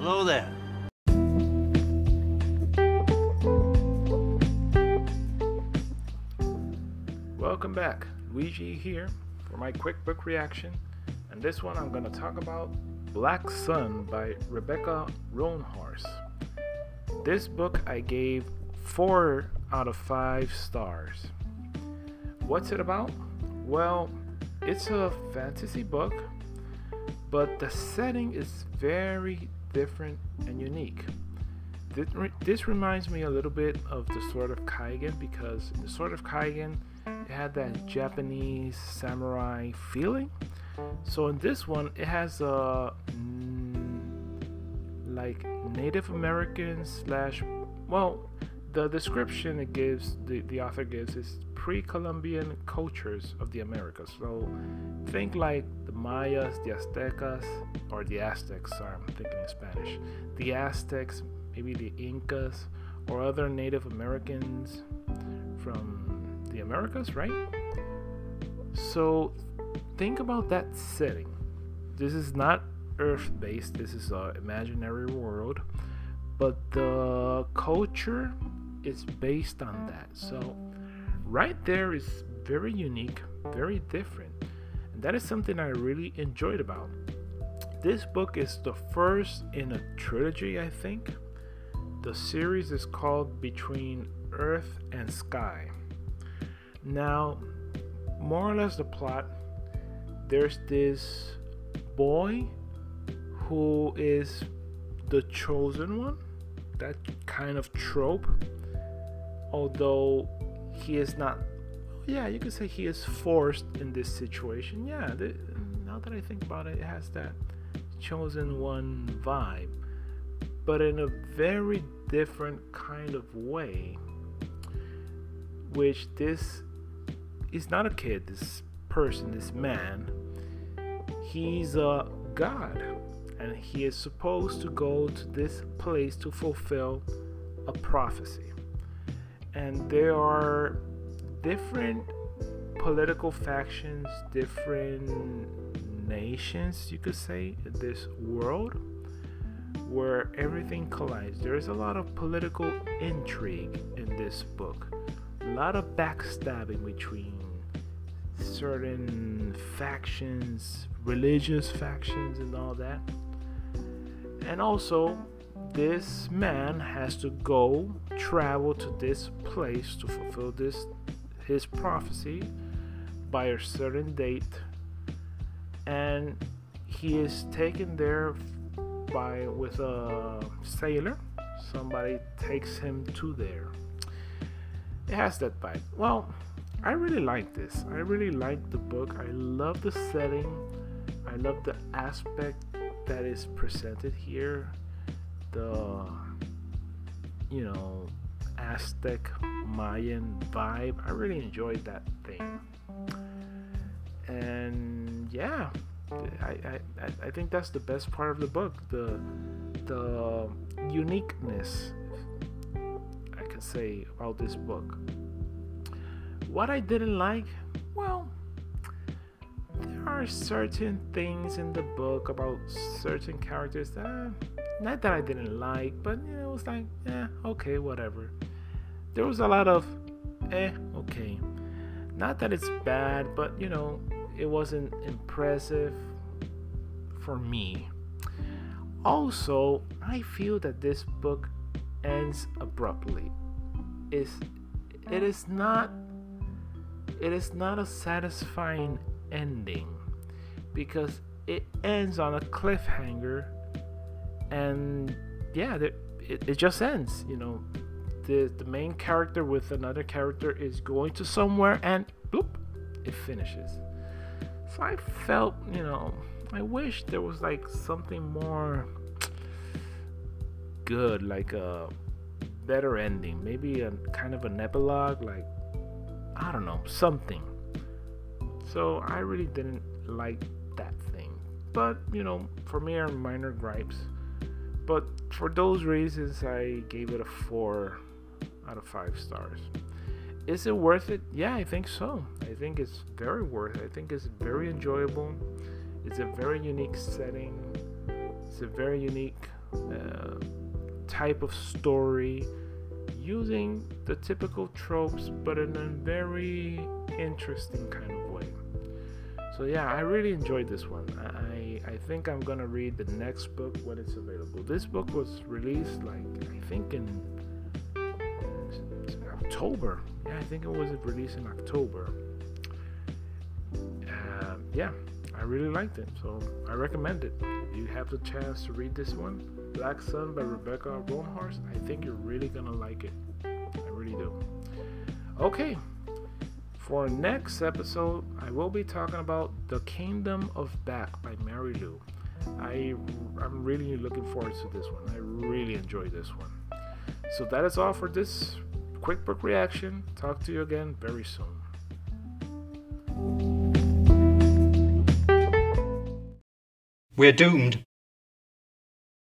Hello there. Welcome back. Luigi here for my quick book reaction. And this one I'm going to talk about Black Sun by Rebecca Roanhorse. This book I gave 4 out of 5 stars. What's it about? Well, it's a fantasy book, but the setting is very different and unique. This, this reminds me a little bit of the Sword of Kaigen because the Sword of Kaigen it had that Japanese samurai feeling. So in this one, it has a mm, like Native American slash well, the description it gives the, the author gives is pre-Columbian cultures of the Americas. So think like the Mayas, the Aztecas, or the Aztecs. Sorry, I'm thinking in Spanish. The Aztecs, maybe the Incas, or other Native Americans from the Americas, right? So think about that setting. This is not Earth-based. This is an imaginary world, but the culture is based on that. So right there is very unique, very different. And that is something I really enjoyed about. This book is the first in a trilogy, I think. The series is called Between Earth and Sky. Now, more or less the plot there's this boy who is the chosen one, that kind of trope although he is not yeah you could say he is forced in this situation. Yeah the, now that i think about it it has that chosen one vibe. But in a very different kind of way which this is not a kid this person this man. He's a god and he is supposed to go to this place to fulfill a prophecy and there are different political factions, different nations, you could say, this world where everything collides. There is a lot of political intrigue in this book, a lot of backstabbing between certain factions, religious factions, and all that. And also, this man has to go travel to this place to fulfill this his prophecy by a certain date. And he is taken there by with a sailor. Somebody takes him to there. It has that vibe. Well i really like this. I really like the book. I love the setting. I love the aspect that is presented here the you know Aztec Mayan vibe. I really enjoyed that thing, and yeah, I, I I think that's the best part of the book the the uniqueness I can say about this book. What I didn't like, well, there are certain things in the book about certain characters that not that I didn't like, but you know, it was like, yeah, okay, whatever. There was a lot of, eh, okay. Not that it's bad, but you know, it wasn't impressive for me. Also, I feel that this book ends abruptly. Is it is not it is not a satisfying ending because it ends on a cliffhanger and yeah, it, it just ends. You know, the the main character with another character is going to somewhere, and bloop, it finishes. So I felt, you know, I wish there was like something more good, like a better ending, maybe a kind of an epilogue, like I don't know, something. So I really didn't like that thing. But you know, for me are minor gripes. But for those reasons, I gave it a 4 out of 5 stars. Is it worth it? Yeah, I think so. I think it's very worth it. I think it's very enjoyable. It's a very unique setting. It's a very unique uh, type of story using the typical tropes but in a very interesting kind of way. So yeah, I really enjoyed this one. I I think I'm gonna read the next book when it's available. This book was released like I think in October. Yeah, I think it was released in October. Uh, yeah, I really liked it, so I recommend it. If you have the chance to read this one, Black Sun by Rebecca Roanhorse, I think you're really gonna like it. I really do. Okay, for next episode, I will be talking about The Kingdom of Back by Marie Lu. I I'm really looking forward to this one. I really enjoyed this one. So that is all for this quick book reaction. Talk to you again very soon. We're doomed.